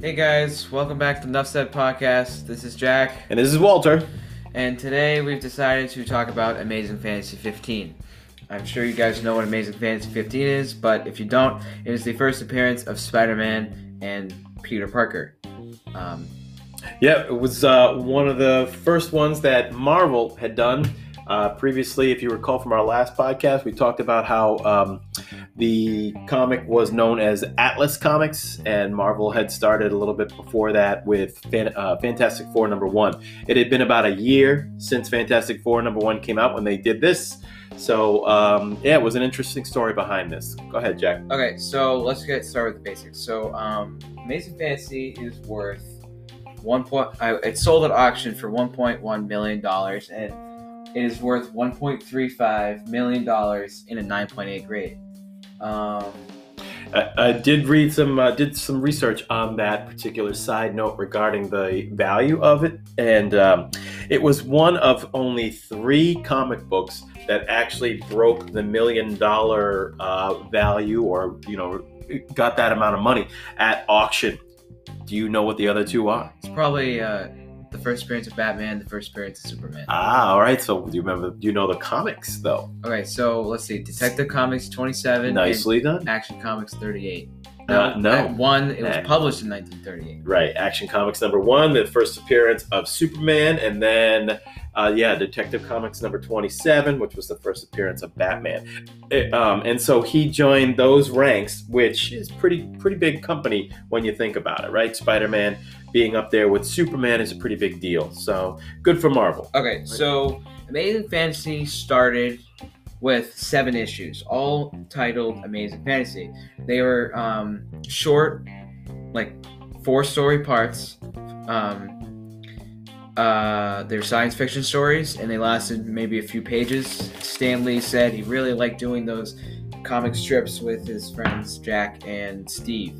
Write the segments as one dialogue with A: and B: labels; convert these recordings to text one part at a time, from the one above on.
A: Hey guys, welcome back to Nuff Said Podcast. This is Jack,
B: And this is Walter.
A: and today we've decided to talk about Amazing Fantasy 15. I'm sure you guys know what Amazing Fantasy 15 is, but if you don't, it is the first appearance of Spider-Man and Peter Parker. Um,
B: Yeah, it was uh, one of the first ones that Marvel had done. Uh, previously, if you recall from our last podcast, we talked about how um, the comic was known as Atlas Comics, and Marvel had started a little bit before that with Fan- uh, Fantastic Four number one. It had been about a year since Fantastic Four number one came out when they did this. So, um, yeah, it was an interesting story behind this. Go ahead, Jack.
A: okay, so let's get started with the basics. So, um, Amazing Fantasy is worth one point. Uh, it sold at auction for 1.1 million dollars, and it is worth 1.35 million dollars in a 9.8 grade. Um,
B: I, I did read some, uh, did some research on that particular side note regarding the value of it, and um, it was one of only three comic books that actually broke the million dollar uh, value, or you know, got that amount of money at auction. Do you know what the other two are?
A: it's probably uh, the first appearance of Batman, the first appearance of Superman.
B: Ah, all right. So do you remember? Do you know the comics though?
A: Okay, so let's see. Detective Comics 27
B: Nicely done.
A: Action Comics 38.
B: Uh, no.
A: one. It was published in 1938.
B: Right, Action Comics number one, the first appearance of Superman, and then, uh, yeah, Detective Comics number 27, which was the first appearance of Batman. It, um, and so he joined those ranks, which is pretty pretty big company when you think about it, right? Spider Man being up there with Superman is a pretty big deal. So good for Marvel.
A: Okay, so Amazing Fantasy started with seven issues, all titled Amazing Fantasy. They were um, short, like four story parts. Um, uh, they're science fiction stories, and they lasted maybe a few pages. Stan Lee said he really liked doing those comic strips with his friends Jack and Steve.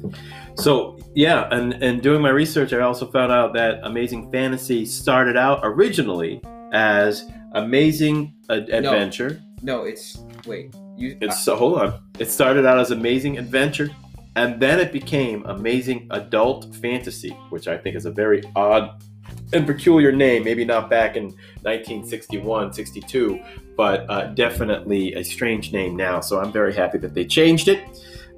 B: So yeah, and and doing my research, I also found out that Amazing Fantasy started out originally as Amazing Ad- Adventure.
A: No, it's wait. You,
B: It's so hold on. It started out as Amazing Adventure, and then it became Amazing Adult Fantasy, which I think is a very odd and peculiar name. Maybe not back in 1961, 62, but uh, definitely a strange name now. So I'm very happy that they changed it.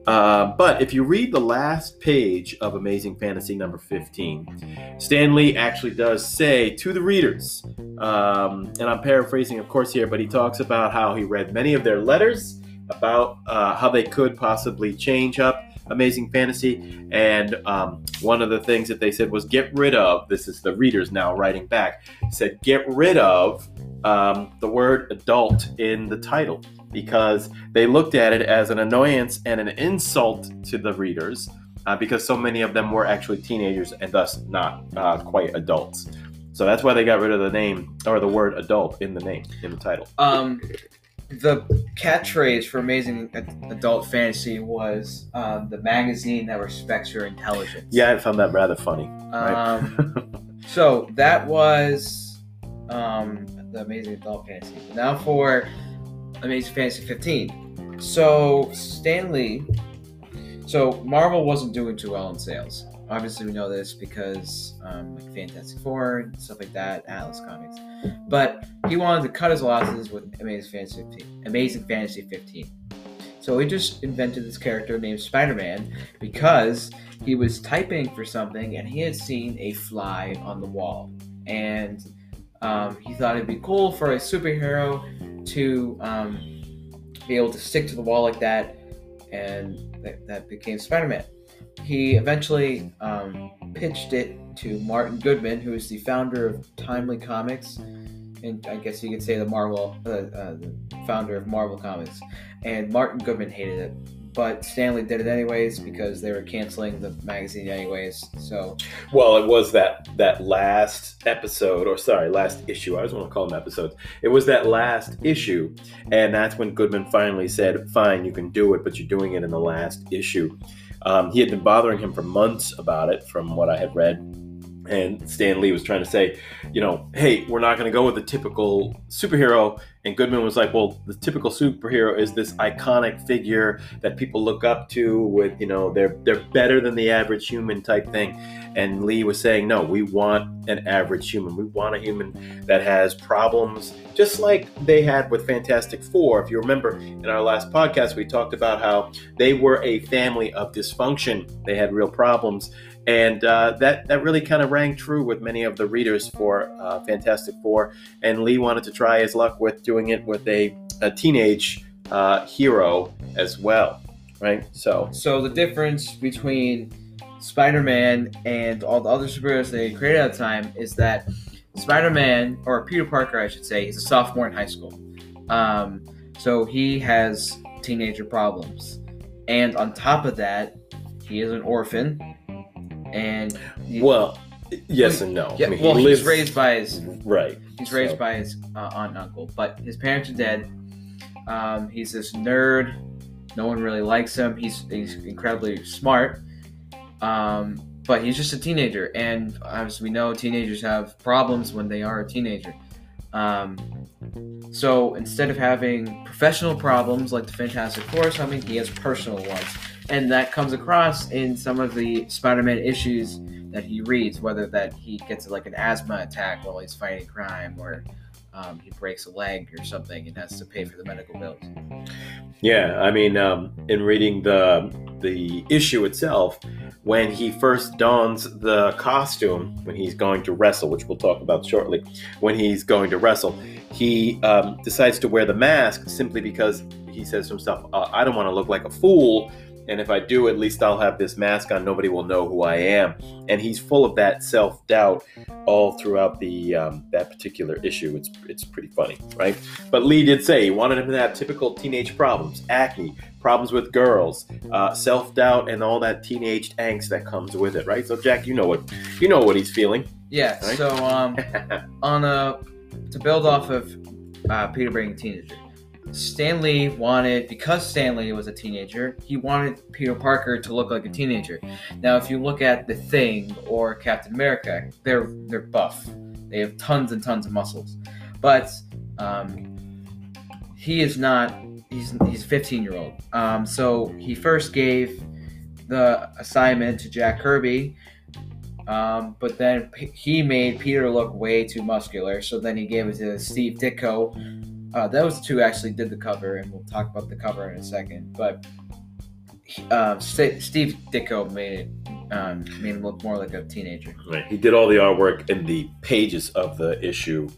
B: Uh, but if you read the last page of Amazing Fantasy number 15, Stan Lee actually does say to the readers, um, and I'm paraphrasing, of course, here, but he talks about how he read many of their letters about uh, how they could possibly change up Amazing Fantasy. And um, one of the things that they said was get rid of, this is the readers now writing back, said get rid of um, the word adult in the title because they looked at it as an annoyance and an insult to the readers uh, because so many of them were actually teenagers and thus not uh, quite adults. So that's why they got rid of the name or the word adult in the name, in the title.
A: Um, the catchphrase for Amazing Adult Fantasy was um, the magazine that respects your intelligence.
B: Yeah, I found that rather funny.
A: Um, so that was um, the Amazing Adult Fantasy. Now for Amazing Fantasy 15. So Stan Lee, so Marvel wasn't doing too well in sales. Obviously, we know this because um, like Fantastic Four and stuff like that, Atlas Comics. But he wanted to cut his losses with Amazing Fantasy 15. Amazing Fantasy 15. So he just invented this character named Spider-Man because he was typing for something and he had seen a fly on the wall and um, he thought it'd be cool for a superhero to um, be able to stick to the wall like that and that, that became spider-man he eventually um, pitched it to martin goodman who is the founder of timely comics and i guess you could say the marvel uh, uh, the founder of marvel comics and martin goodman hated it but Stan Lee did it anyways because they were canceling the magazine anyways. So
B: Well, it was that that last episode, or sorry, last issue. I always want to call them episodes. It was that last issue, and that's when Goodman finally said, "Fine, you can do it, but you're doing it in the last issue." Um, he had been bothering him for months about it, from what I had read. and Stan Lee was trying to say, you know, hey, we're not going to go with the typical superhero. And Goodman was like, well, the typical superhero is this iconic figure that people look up to with, you know, they're they're better than the average human type thing. And Lee was saying, no, we want an average human. We want a human that has problems, just like they had with Fantastic Four. If you remember in our last podcast, we talked about how they were a family of dysfunction. They had real problems and uh, that that really kind of rang true with many of the readers for uh, Fantastic Four. And Lee wanted to try his luck with doing it with a, a teenage uh, hero as well, right? So,
A: So the difference between Spider-Man and all the other superheroes they created at the time is that Spider-Man, or Peter Parker, I should say, is a sophomore in high school. Um, so he has teenager problems, and on top of that, he is an orphan, and he,
B: well, yes and no.
A: yeah,
B: I mean,
A: well,
B: he
A: he's
B: lives
A: raised by his
B: right.
A: He's raised
B: So-
A: by his uh, aunt and uncle, but his parents are dead. Um, he's this nerd. No one really likes him. He's he's incredibly smart, um, but he's just a teenager. And as we know, teenagers have problems when they are a teenager. Um, so instead of having professional problems like the Fantastic Four or something, he has personal ones, and that comes across in some of the Spider-Man issues that he reads, whether that he gets like an asthma attack while he's fighting crime, or um, he breaks a leg or something and has to pay for the medical bills.
B: Yeah, I mean, um, in reading the the issue itself, when he first dons the costume when he's going to wrestle, which we'll talk about shortly, when he's going to wrestle, he um, decides to wear the mask simply because he says to himself, uh, "I don't want to look like a fool." And if I do, at least I'll have this mask on. Nobody will know who I am. And he's full of that self doubt all throughout the um, that particular issue. It's it's pretty funny, right? But Lee did say he wanted him to have typical teenage problems, acne, problems with girls, uh, self doubt, and all that teenage angst that comes with it, right? So Jack, you know what you know what he's feeling.
A: Yeah.
B: Right.
A: So um, on a to build off of uh, Peter being a teenager, Stan Lee wanted because Stan Lee was a teenager, he wanted Peter Parker to look like a teenager. Now, if you look at the Thing or Captain America, they're they're buff. They have tons and tons of muscles, but um, he is not. He's he's 15 year old. Um, so he first gave the assignment to Jack Kirby um, but then he made Peter look way too muscular, so then he gave it to Steve Ditko. Uh, those two actually did the cover, and we'll talk about the cover in a second. But um, St- Steve Ditko made it um, made him look more like a teenager.
B: Right. He did all the artwork in the pages of the issue,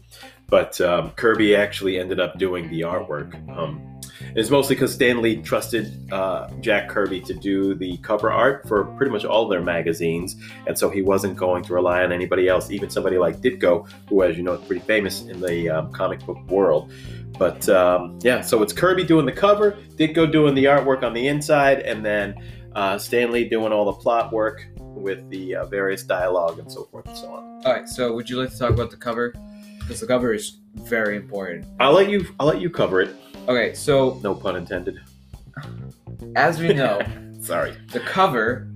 B: but um, Kirby actually ended up doing the artwork. Um, it's mostly because Stan Lee trusted uh, Jack Kirby to do the cover art for pretty much all their magazines, and so he wasn't going to rely on anybody else, even somebody like Ditko, who, as you know, is pretty famous in the um, comic book world. But um, yeah, so it's Kirby doing the cover, Ditko doing the artwork on the inside, and then uh, Stan Lee doing all the plot work with the uh, various dialogue and so forth and so on.
A: All right, so would you like to talk about the cover? Because the cover is very important.
B: I'll let you. I'll let you cover it.
A: Okay, so
B: No pun intended.
A: as we know,
B: Sorry.
A: the cover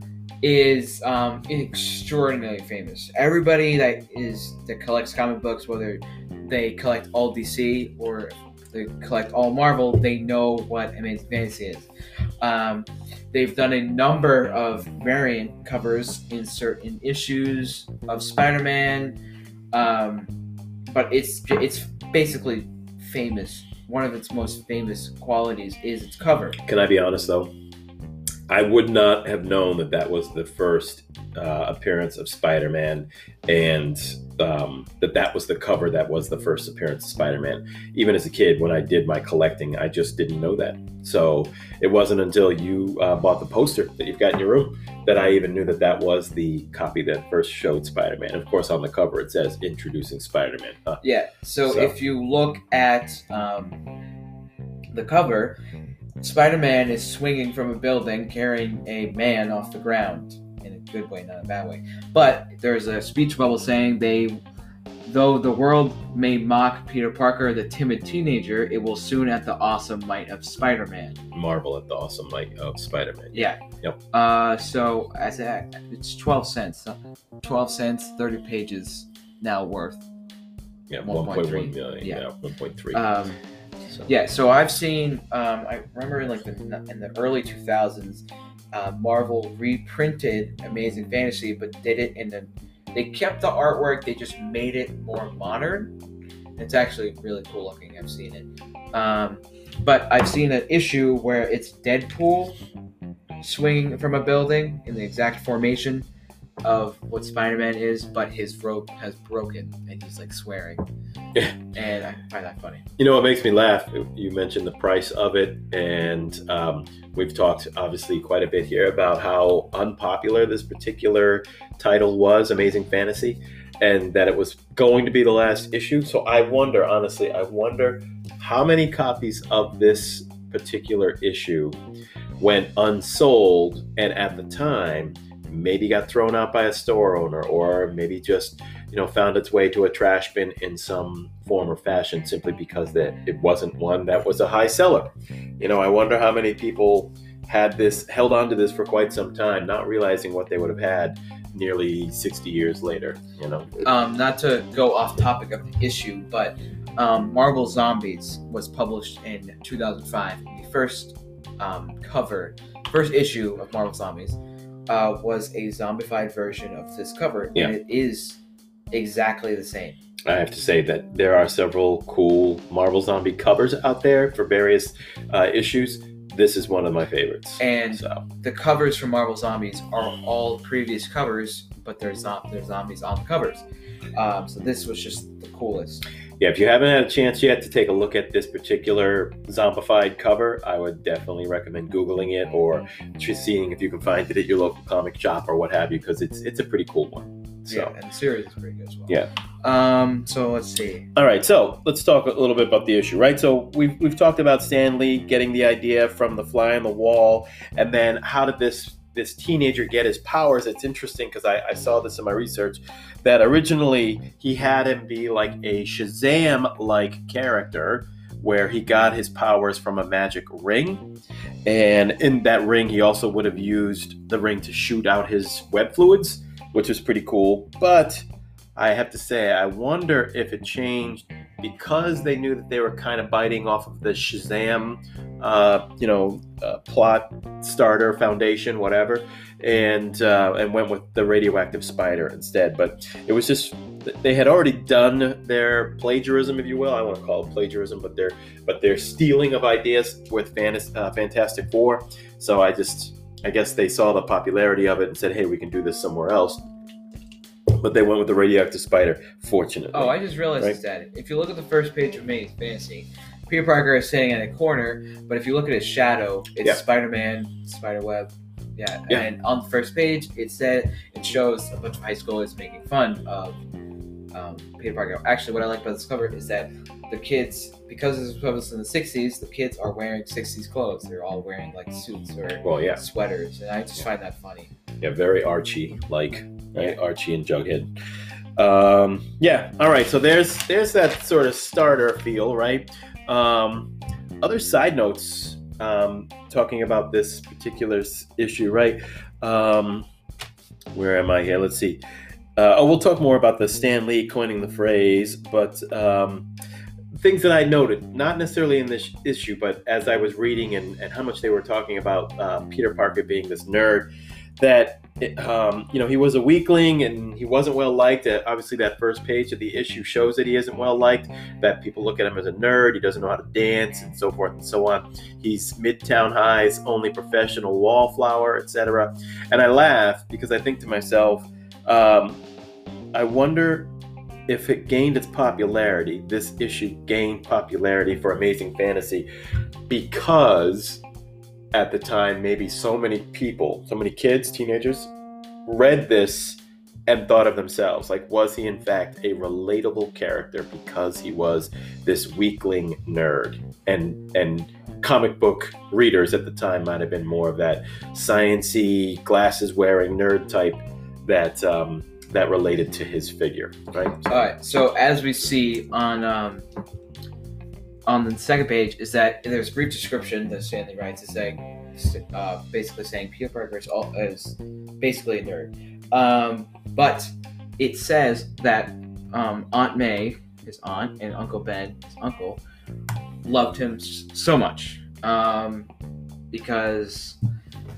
A: is um, extraordinarily famous. Everybody that is that collects comic books, whether they collect all DC or they collect all Marvel, they know what Amazing Fantasy is. Um, they've done a number of variant covers in certain issues of Spider-Man, um, but it's it's basically famous. One of its most famous qualities is its cover.
B: Can I be honest though? I would not have known that that was the first uh, appearance of Spider-Man, and um, that that was the cover that was the first appearance of Spider-Man. Even as a kid, when I did my collecting, I just didn't know that. So it wasn't until you uh, bought the poster that you've got in your room that I even knew that that was the copy that first showed Spider-Man. Of course, on the cover it says "Introducing Spider-Man." Huh.
A: Yeah. So,
B: So-
A: if you look at um, the cover, Spider-Man is swinging from a building, carrying a man off the ground in a good way, not a bad way. But there's a speech bubble saying they Though the world may mock Peter Parker, the timid teenager, it will soon at the awesome might of Spider-Man.
B: Marvel at the awesome might of Spider-Man.
A: Yeah.
B: Yep.
A: Uh, so as a, it's twelve cents. Twelve cents, thirty pages now worth.
B: Yeah,
A: 1.3.
B: one point one million.
A: Yeah.
B: Yeah, one point three.
A: Um,
B: so.
A: yeah. So I've seen. Um, I remember in like the in the early two thousands, uh, Marvel reprinted Amazing Fantasy, but did it in the. They kept the artwork. They just made it more modern. It's actually really cool looking. I've seen it. Um, but I've seen an issue where it's Deadpool swinging from a building in the exact formation of what Spider-Man is, but his rope has broken and he's like swearing.
B: Yeah.
A: And I find that funny.
B: You know what makes me laugh? You mentioned the price of it, and um, we've talked obviously quite a bit here about how unpopular this particular title was, Amazing Fantasy, and that it was going to be the last issue. So I wonder, honestly, I wonder how many copies of this particular issue went unsold, and at the time, maybe got thrown out by a store owner, or maybe just you know found its way to a trash bin in some form or fashion simply because that it wasn't one that was a high seller you know i wonder how many people had this held on to this for quite some time not realizing what they would have had nearly 60 years later you know
A: Um, not to go off topic of the issue, but um, Marvel Zombies was published in 2005. The first um, cover, first issue of Marvel Zombies, uh, was a zombified version of this cover,
B: Yeah.
A: and it is exactly the same.
B: i have to say that there are several cool marvel zombie covers out there for various uh, issues this is one of my favorites
A: And
B: so
A: the covers for Marvel Zombies are all previous covers, but they're, zo- they're zombies on the covers. Um, so this was just the coolest.
B: Yeah if you haven't had a chance yet to take a look at this particular zombified cover i would definitely recommend googling it or just seeing if you can find it at your local comic shop or what have you because it's it's a pretty cool one so
A: Yeah, and the series is pretty good as well.
B: Yeah.
A: Um. So let's see.
B: all right so let's talk a little bit about the issue right so we've, we've talked about stan lee getting the idea from the fly on the wall and then how did this this teenager get his powers it's interesting because I, I saw this in my research that originally he had him be like a shazam like character where he got his powers from a magic ring. And in that ring he also would have used the ring to shoot out his web fluids which was pretty cool. But i have to say i wonder if it changed because they knew that they were kind of biting off of the shazam uh, you know uh, plot starter foundation whatever and uh, and went with the radioactive spider instead. But it was just they had already done their plagiarism if you will. I want to call it plagiarism but they're but they're stealing of ideas with Fantas- uh, fantastic four. So i just i guess they saw the popularity of it and said hey we can do this somewhere else but they went with the radioactive spider fortunately
A: Oh, I just realized
B: Right.
A: Dad. If you look at the first page of Amazing Fantasy, Peter Parker is sitting in a corner, but if you look at his shadow, it's
B: Yeah.
A: Spider-Man, Spider-Web. Yeah.
B: Yeah.
A: And on the first page, it said it shows a bunch of high schoolers making fun of um, Peter Parker. Actually, what I like about this cover is that the kids, because this was published in the '60s, the kids are wearing '60s clothes. They're all wearing like suits or
B: well yeah
A: sweaters, and I just find that funny.
B: Yeah, very Archie like, right? Archie and Jughead. Um, yeah. All right. So there's there's that sort of starter feel, right? Um, other side notes um, talking about this particular issue, right? Um, where am I here? Let's see. Uh, oh, we'll talk more about the Stan Lee coining the phrase, but um, things that I noted, not necessarily in this issue, but as I was reading and, and how much they were talking about uh, Peter Parker being this nerd, that it, um, you know he was a weakling and he wasn't well liked. Uh, obviously, that first page of the issue shows that he isn't well liked. That people look at him as a nerd. He doesn't know how to dance and so forth and so on. He's Midtown High's only professional wallflower, etc. And I laugh because I think to myself, um, I wonder if it gained its popularity. This issue gained popularity for Amazing Fantasy because at the time, maybe so many people, so many kids, teenagers, read this and thought of themselves like, was he in fact a relatable character because he was this weakling nerd? And and comic book readers at the time might have been more of that sciency, glasses wearing nerd type that um, that related to his figure, right?
A: All right. So as we see on um, on the second page is that there's a brief description that Stan Lee writes is saying, uh, basically saying Peter Parker is, all, is basically a nerd, um, but it says that um, Aunt May, his aunt, and Uncle Ben, his uncle, loved him so much um, because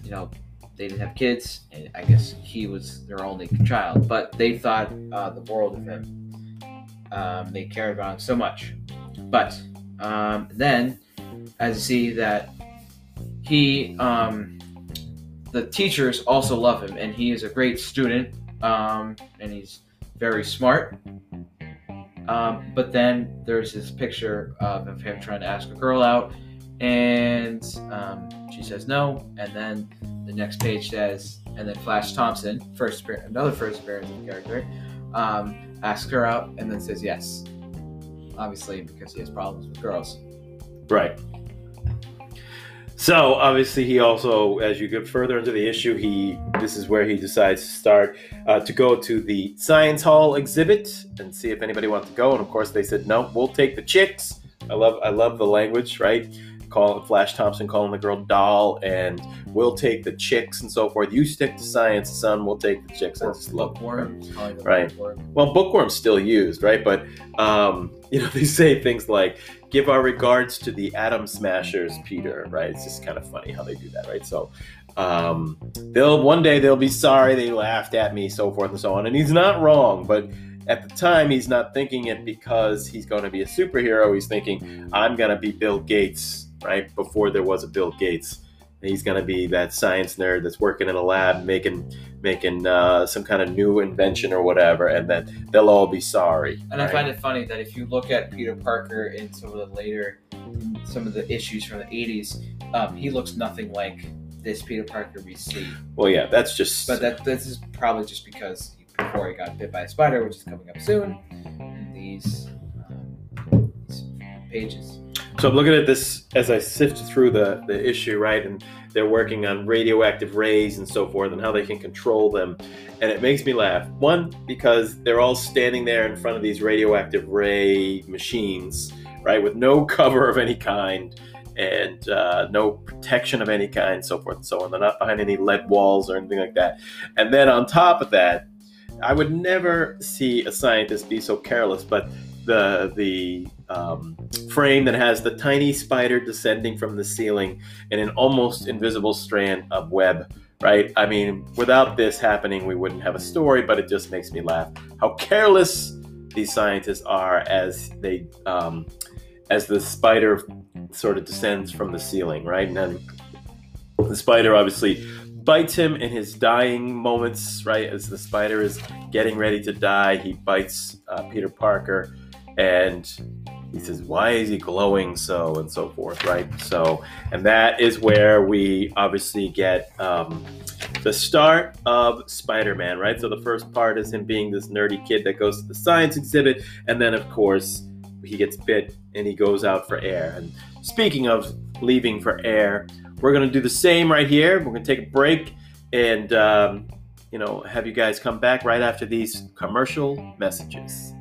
A: you know they didn't have kids, and I guess he was their only child, but they thought uh, the world of him. Um, they cared about him so much, but um, then, as you see that he, um, the teachers also love him, and he is a great student, um, and he's very smart. Um, but then there's this picture of, of him trying to ask a girl out, and um, she says no. And then the next page says, and then Flash Thompson, first another first appearance character, um, asks her out, and then says yes. Obviously, because he has problems with girls.
B: Right. So obviously, he also, as you get further into the issue, he this is where he decides to start uh, to go to the science hall exhibit and see if anybody wants to go. And of course, they said no. We'll take the chicks. I love I love the language, right? Calling Flash Thompson calling the girl doll, and we'll take the chicks and so forth. You stick to science, son. We'll take the chicks. I just love
A: bookworm.
B: Right.
A: bookworm.
B: well, bookworm's still used, right? But um, you know, they say things like "Give our regards to the Atom Smashers, Peter." Right? It's just kind of funny how they do that, right? So um, they'll one day they'll be sorry they laughed at me, so forth and so on. And he's not wrong, but at the time he's not thinking it because he's going to be a superhero. He's thinking, "I'm going to be Bill Gates," right? Before there was a Bill Gates. And he's going to be that science nerd that's working in a lab making making uh, some kind of new invention or whatever, and then they'll all be sorry.
A: And I find it funny that if you look at Peter Parker in some of the later, some of the issues from the '80s, um, he looks nothing like this Peter Parker we see.
B: well, yeah, that's just.
A: But that this is probably just because before he got bit by a spider, which is coming up soon, in these, um, these pages.
B: So I'm looking at this as I sift through the the issue, right, and they're working on radioactive rays and so forth, and how they can control them, and it makes me laugh. One because they're all standing there in front of these radioactive ray machines, right, with no cover of any kind. And uh, no protection of any kind, so forth and so on. They're not behind any lead walls or anything like that. And then on top of that, I would never see a scientist be so careless, but the the um, frame that has the tiny spider descending from the ceiling in an almost invisible strand of web. Right? I mean, without this happening, we wouldn't have a story. But it just makes me laugh how careless these scientists are as they um, as the spider sort of descends from the ceiling. Right? And then the spider obviously bites him in his dying moments, right? As the spider is getting ready to die, he bites uh, Peter Parker and he says, Why is he glowing so? and so forth, right? So, and that is where we obviously get um, the start of Spider Man, right? So, the first part is him being this nerdy kid that goes to the science exhibit, and then, of course, he gets bit and he goes out for air. And speaking of leaving for air, we're going to do the same right here. We're going to take a break and, um, you know, have you guys come back right after these commercial messages.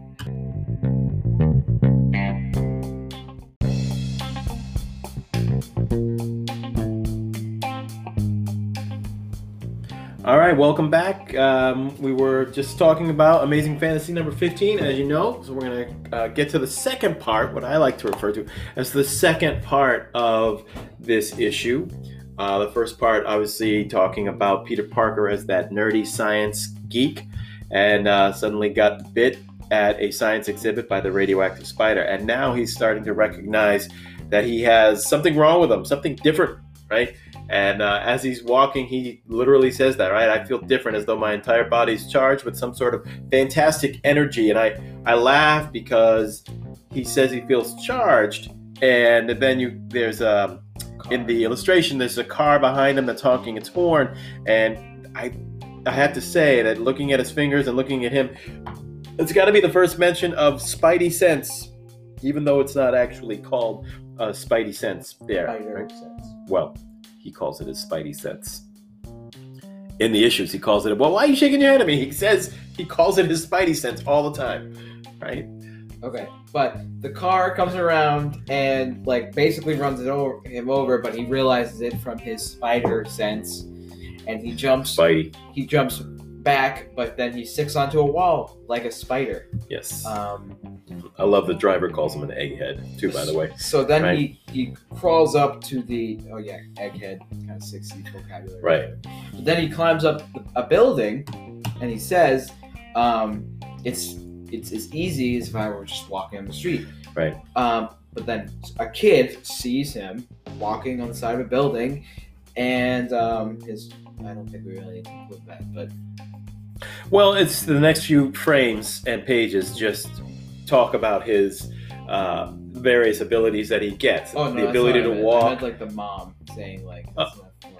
B: Right, welcome back. Um, we were just talking about Amazing Fantasy number 15, as you know. So we're going to uh, get to the second part, what I like to refer to as the second part of this issue. Uh, the first part, obviously, talking about Peter Parker as that nerdy science geek and uh, suddenly got bit at a science exhibit by the radioactive spider. And now he's starting to recognize that he has something wrong with him, something different, right? And uh, as he's walking, he literally says that, right? I feel different as though my entire body's charged with some sort of fantastic energy. And I, I laugh because he says he feels charged. And then you there's um, in the illustration there's a car behind him that's honking its horn. And I I have to say that looking at his fingers and looking at him, it's got to be the first mention of Spidey sense, even though it's not actually called uh, Spidey sense there.
A: Spider
B: right?
A: sense.
B: Well, he calls it his Spidey sense. In the issues, he calls it, well, why are you shaking your head at me? He says he calls it his spidey sense all the time, right?
A: Okay, but the car comes around and like basically runs it over, him over, but he realizes it from his spider sense, and he jumps.
B: Spidey.
A: He jumps back, but then he sticks onto a wall like a spider.
B: Yes.
A: Um,
B: I love the driver calls him an egghead too. By the way.
A: So then
B: Right.
A: he he crawls up to the oh yeah egghead kind of sixty vocabulary.
B: Right.
A: But then he climbs up a building, and he says, um, "It's it's as easy as if I were just walking on the street."
B: Right.
A: Um, but then a kid sees him walking on the side of a building, and um, his I don't think we really need to include that, but
B: Well, it's the next few frames and pages just talk about his uh, various abilities that he gets.
A: oh no,
B: the ability to
A: what I meant.
B: Walk.
A: like the mom saying like.
B: Uh,
A: That's enough for me.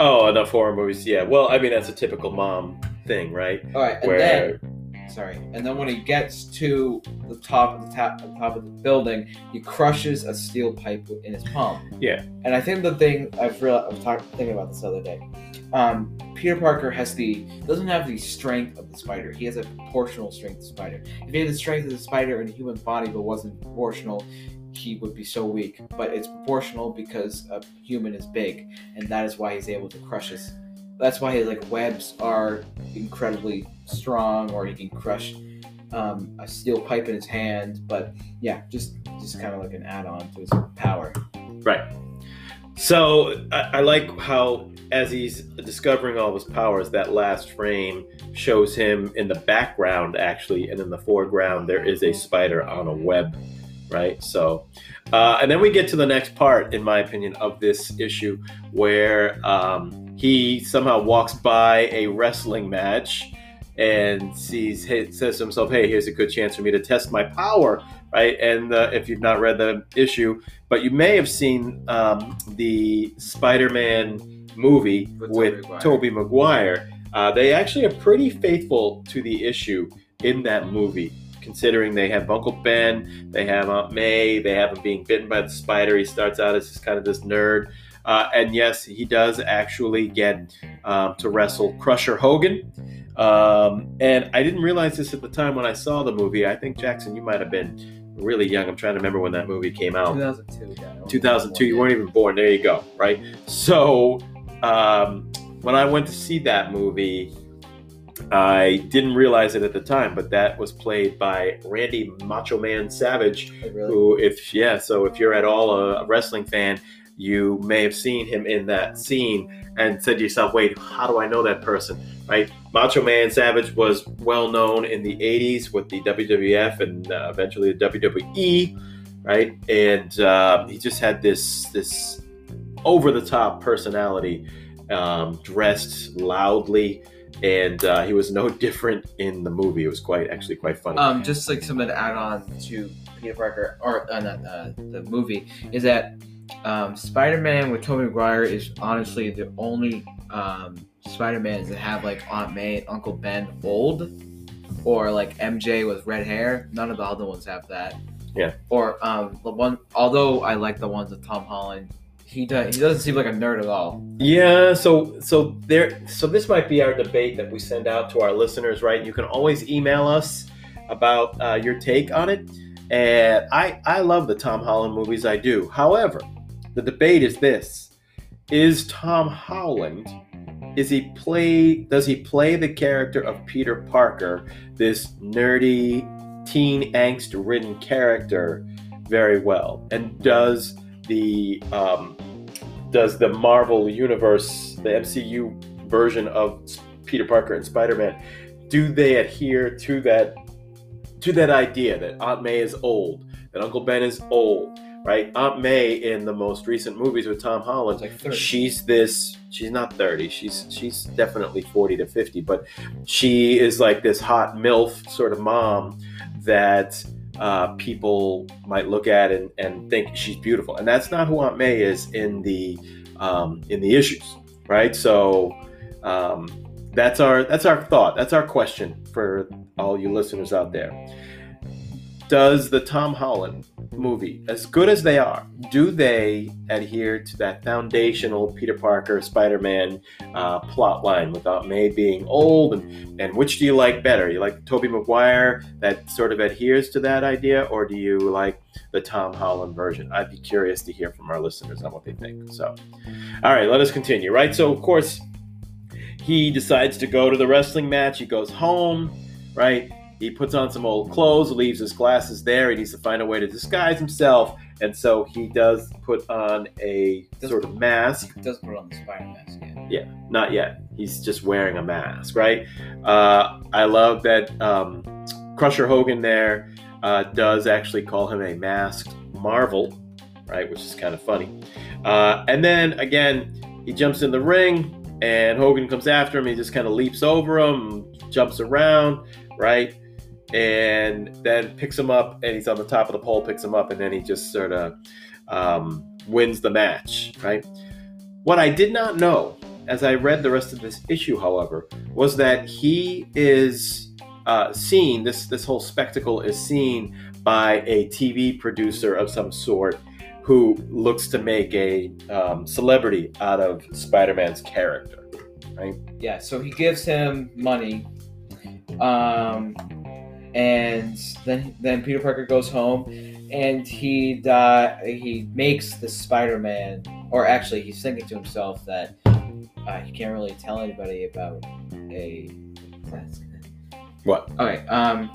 B: Oh, enough horror movies. Yeah. Well, I mean that's a typical mom thing, right?
A: All right, and
B: Where
A: then sorry, and then when he gets to the top of the top, the top of the building, he crushes a steel pipe in his palm.
B: Yeah.
A: And I think the thing I've real I was talking thinking about this the other day. Um, Peter Parker has the doesn't have the strength of the spider. He has a proportional strength of the spider. If he had the strength of the spider in a human body but wasn't proportional, he would be so weak. But it's proportional because a human is big, and that is why he's able to crush his. That's why his like webs are incredibly strong, or he can crush um, a steel pipe in his hand. But yeah, just just kind of like an add-on to his power.
B: Right. So I, I like how, as he's discovering all his powers, that last frame shows him in the background, actually, and in the foreground, there is a spider on a web, right? So, uh, and then we get to the next part, in my opinion, of this issue, where um, he somehow walks by a wrestling match and sees, says to himself, "Hey, here's a good chance for me to test my power." Right, and uh, if you've not read the issue, but you may have seen um, the Spider-Man movie
A: With
B: with,
A: Tobey Maguire.
B: Maguire. Uh, they actually are pretty faithful to the issue in that movie, considering they have Uncle Ben, they have Aunt May, they have him being bitten by the spider. He starts out as just kind of this nerd. Uh, and yes, he does actually get um, to wrestle Crusher Hogan. Um, and I didn't realize this at the time when I saw the movie. I think, Jackson, you might have been really young. I'm trying to remember when that movie came out.
A: 2002. Yeah, I don't
B: 2002 you weren't even born there you go right so um, when i went to see that movie i didn't realize it at the time but that was played by randy macho man savage
A: Like, really?
B: who if yeah so if you're at all a wrestling fan you may have seen him in that scene and said to yourself wait how do i know that person right macho man savage was well known in the 80s with the wwf and uh, eventually the wwe right? And uh, he just had this this over the top personality um, dressed loudly and uh, he was no different in the movie. It was quite actually quite funny.
A: Um, just like something to add on to Peter Parker or uh, not, uh, the movie is that um, Spider-Man with Tobey Maguire is honestly the only um, Spider-Mans that have like Aunt May and Uncle Ben old, or like MJ with red hair. None of the other ones have that.
B: Yeah.
A: Or um, the one. Although I like the ones with Tom Holland, he does. He doesn't seem like a nerd at all.
B: Yeah, so so there so this might be our debate that we send out to our listeners, right? You can always email us about uh, your take on it. And I I love the Tom Holland movies, I do. However, the debate is this: Is Tom Holland is he play does he play the character of Peter Parker, this nerdy teen angst ridden character very well? And does the um, does the Marvel universe, the MCU version of Peter Parker and Spider-Man, do they adhere to that to that idea that Aunt May is old, that Uncle Ben is old, right? Aunt May in the most recent movies with Tom Holland,
A: like
B: she's this she's not 30 she's she's definitely 40 to 50 but she is like this hot milf sort of mom that uh, people might look at and, and think she's beautiful. And that's not who aunt may is in the um, in the issues right? So um, that's our that's our thought. That's our question for all you listeners out there does the Tom Holland movie, as good as they are, do they adhere to that foundational Peter Parker Spider Man uh, plot line without May being old? And, and which do you like better? You like Tobey Maguire that sort of adheres to that idea, or do you like the Tom Holland version? I'd be curious to hear from our listeners on what they think. So, all right, let us continue, right? So, of course, he decides to go to the wrestling match. He goes home, right? He puts on some old clothes, leaves his glasses there. He needs to find a way to disguise himself. And so he does put on a
A: Does-
B: sort of mask.
A: He does put on the spider mask again.
B: Yeah, not yet. He's just wearing a mask, right? Uh, I love that um, Crusher Hogan there uh, does actually call him a masked Marvel, right? Which is kind of funny. Uh, and then again, he jumps in the ring, and Hogan comes after him. He just kind of leaps over him, jumps around, right? And then picks him up, and he's on the top of the pole, picks him up, and then he just sort of um, wins the match, right? What I did not know as I read the rest of this issue, however, was that he is uh, seen, this, this whole spectacle is seen by a TV producer of some sort who looks to make a um, celebrity out of Spider Man's character. Right?
A: Yeah, so he gives him money, um, and then then Peter Parker goes home, and he di- he makes the Spider Man, or actually he's thinking to himself that uh, he can't really tell anybody about a.
B: What?
A: Okay, um,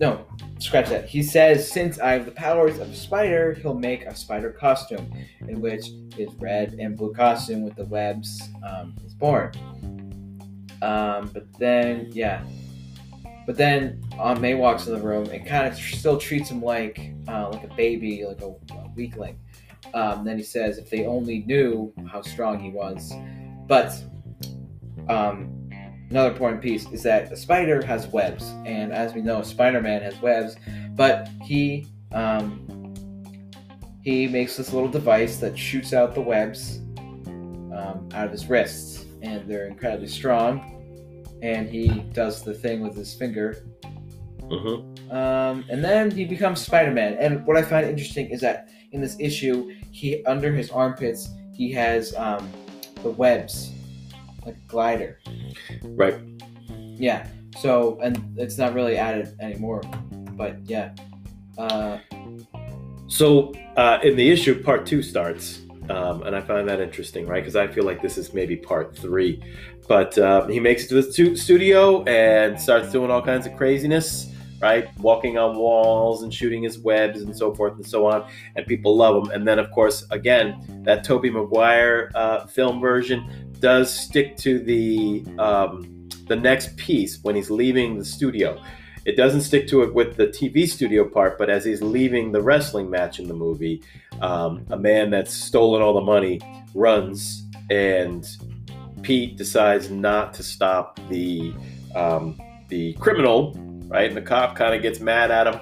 A: no, scratch that. He says since I have the powers of a spider, he'll make a spider costume, in which his red and blue costume with the webs um, is born. Um, but then, yeah. But then Aunt May walks in the room and kind of still treats him like uh, like a baby, like a, a weakling. Um, then he says if they only knew how strong he was. But um, another important piece is that a spider has webs, and as we know, Spider-Man has webs. But he um, he makes this little device that shoots out the webs um, out of his wrists, and they're incredibly strong. And he does the thing with his finger,
B: Mm-hmm.
A: um, and then he becomes Spider-Man. And what I find interesting is that in this issue, he under his armpits he has um, the webs, like a glider.
B: Right.
A: Yeah. So and it's not really added anymore, but yeah. Uh,
B: So uh, in the issue, part two starts, um, and I find that interesting, right? Because I feel like this is maybe part three. But uh, he makes it to the stu- studio and starts doing all kinds of craziness, right? Walking on walls and shooting his webs and so forth and so on. And people love him. And then, of course, again, that Tobey Maguire uh, film version does stick to the um, the next piece when he's leaving the studio. It doesn't stick to it with the TV studio part, but as he's leaving the wrestling match in the movie, um, a man that's stolen all the money runs, and Pete decides not to stop the um, the criminal, right? And the cop kind of gets mad at him,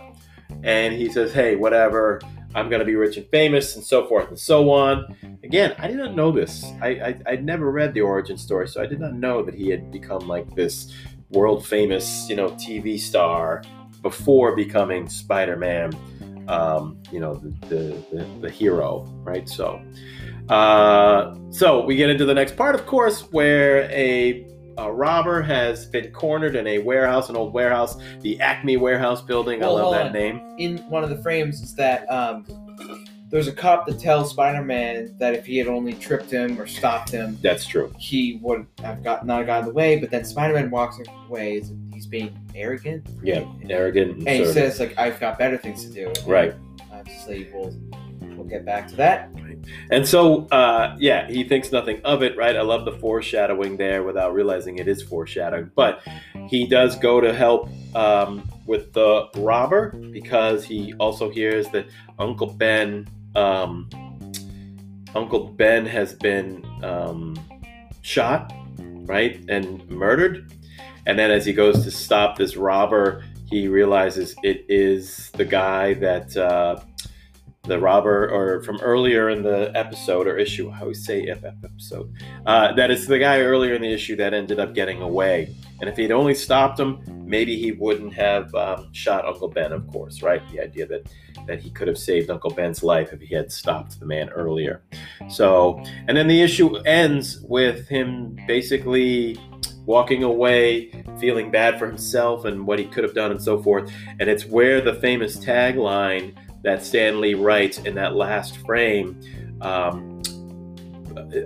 B: and he says, "Hey, whatever." I'm going to be rich and famous, and so forth and so on. Again, I didn't know this. I, I I'd never read the origin story, so I did not know that he had become like this world famous, you know, TV star before becoming Spider-Man. Um, you know, the, the the the hero, right? So, uh, so we get into the next part, of course, where a a robber has been cornered in a warehouse, an old warehouse, the Acme warehouse building. I love that
A: on.
B: name.
A: in one of the frames is that um, there's a cop that tells Spider-Man that if he had only tripped him or stopped him,
B: That's true.
A: he would have got not gotten in the way. But then Spider-Man walks away. He's being arrogant.
B: Yeah, arrogant. And,
A: And he says like, "I've got better things to do."
B: right.
A: Obviously, we'll we'll get back to that.
B: And so, uh, yeah, he thinks nothing of it, right? I love the foreshadowing there without realizing it is foreshadowing. But he does go to help um, with the robber because he also hears that Uncle Ben, um, Uncle Ben has been um, shot, right, and murdered. And then as he goes to stop this robber, he realizes it is the guy that. Uh, the robber or from earlier in the episode or issue i always say if episode uh, that is the guy earlier in the issue that ended up getting away And if he'd only stopped him, maybe he wouldn't have um, shot Uncle Ben, of course, right? The idea that that he could have saved Uncle Ben's life if he had stopped the man earlier. So, and then the issue ends with him basically walking away, feeling bad for himself and what he could have done, and so forth. And it's where the famous tagline that Stan Lee writes in that last frame. Um,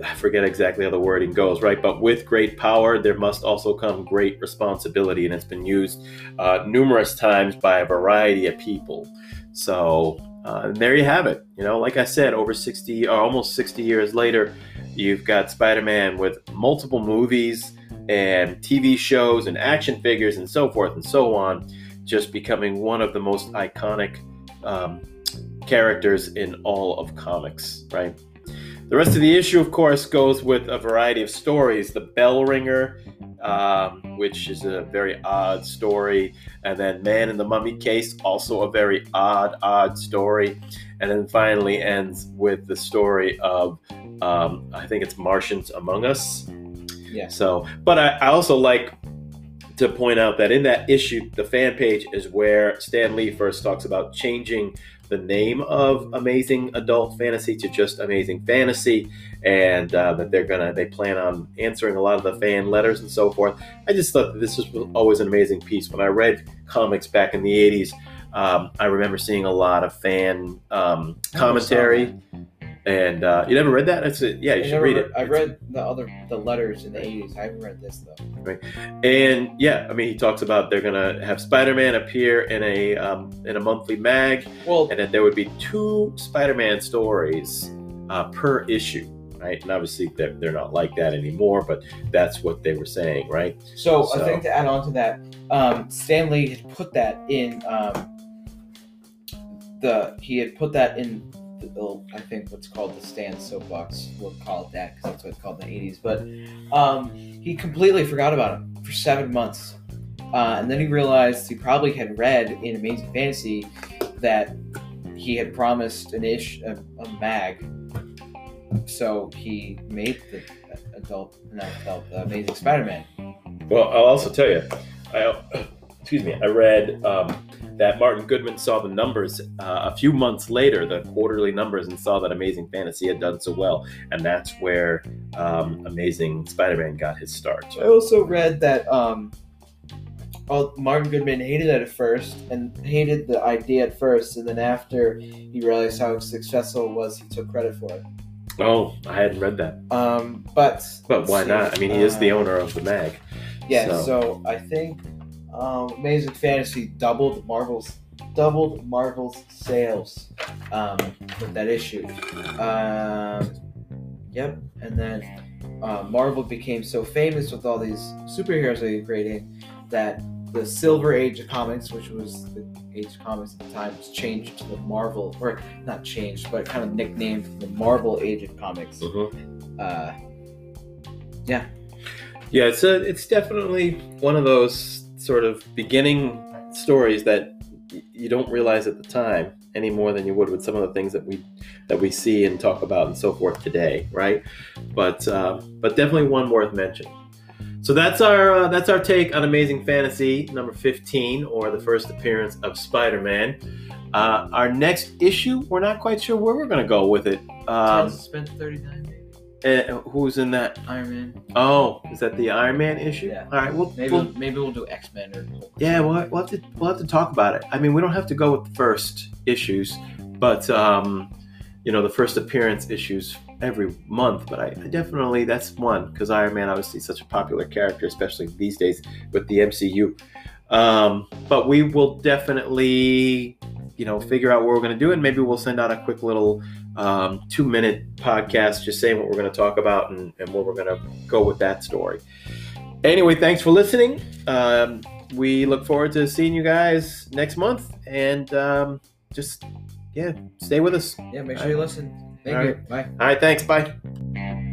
B: I forget exactly how the wording goes, right? But with great power, there must also come great responsibility, and it's been used uh, numerous times by a variety of people. So uh, there you have it. You know, like I said, over 60 or almost 60 years later, you've got Spider Man with multiple movies and TV shows and action figures and so forth and so on, just becoming one of the most iconic um, characters in all of comics, right? The rest of the issue, of course, goes with a variety of stories. The Bell Ringer, um, which is a very odd story, and then Man in the Mummy Case, also a very odd, odd story, and then finally ends with the story of um, I think it's Martians Among Us.
A: Yeah.
B: So, but I, I also like to point out that in that issue, the fan page is where Stan Lee first talks about changing the name of Amazing Adult Fantasy to just Amazing Fantasy, and uh, that they're gonna they plan on answering a lot of the fan letters and so forth. I just thought this was always an amazing piece. When I read comics back in the '80s, um, I remember seeing a lot of fan um, commentary. And uh, you never read that? It's a, yeah, you
A: I
B: should read
A: re-
B: it.
A: I read the other the letters in the eighties. I haven't read this though. Right.
B: And yeah, I mean, he talks about they're gonna have Spider-Man appear in a um, in a monthly mag,
A: Well,
B: and that there would be two Spider-Man stories uh, per issue, right? And obviously, they're, they're not like that anymore, but that's what they were saying, right?
A: so,
B: so-
A: I think to add on to that, um, Stan Lee had put that in um, the he had put that in I think what's called the Stan soapbox. We'll call it that because that's what it's called in the eighties. But um, he completely forgot about him for seven months, uh, and then he realized he probably had read in Amazing Fantasy that he had promised an ish a, a mag. So he made the adult, not adult, the Amazing Spider-Man.
B: Well, I'll also tell you, I excuse me, I read um, that Martin Goodman saw the numbers uh, a few months later, the quarterly numbers, and saw that Amazing Fantasy had done so well, and that's where um, Amazing Spider-Man got his start.
A: I also read that um, well, Martin Goodman hated it at first and hated the idea at first, and then after he realized how successful it was, he took credit for it.
B: Oh, I hadn't read that,
A: Um, but
B: but why
A: let's
B: not? I mean, he is the
A: uh,
B: owner of the mag.
A: Yeah,
B: So-
A: so, I think um, Amazing Fantasy doubled Marvel's doubled Marvel's sales um, with that issue. Um, yep, and then uh, Marvel became so famous with all these superheroes they creating that the Silver Age of comics, which was the age of comics at the time, was changed to the Marvel, or not changed, but kind of nicknamed the Marvel Age of comics.
B: Mhm.
A: Uh,
B: yeah. Yeah, it's a, it's definitely one of those sort of beginning stories that you don't realize at the time any more than you would with some of the things that we that we see and talk about and so forth today, right? But uh, but definitely one worth mentioning. So that's our uh, that's our take on Amazing Fantasy number 15, or the first appearance of Spider-Man. Uh, our next issue, we're not quite sure where we're going to go with it. Um,
A: 10,
B: 39. Who's in that?
A: Iron Man.
B: Oh, is that the Iron Man issue?
A: Yeah.
B: All right. Well,
A: maybe
B: we'll,
A: maybe we'll do X Men or.
B: Yeah, we'll, we'll have to we'll have to talk about it. I mean, we don't have to go with the first issues, but um, you know, the first appearance issues every month. But I, I definitely that's one because Iron Man obviously such a popular character, especially these days with the MCU. Um, but we will definitely, you know, figure out what we're going to do, and maybe we'll send out a quick little um, two minute podcast just saying what we're going to talk about and, and where we're going to go with that story. Anyway, thanks for listening. Um, we look forward to seeing you guys next month, and um, just yeah, stay with us.
A: Yeah, make sure you listen. Thank
B: All
A: you.
B: right.
A: Bye.
B: All right, thanks. Bye.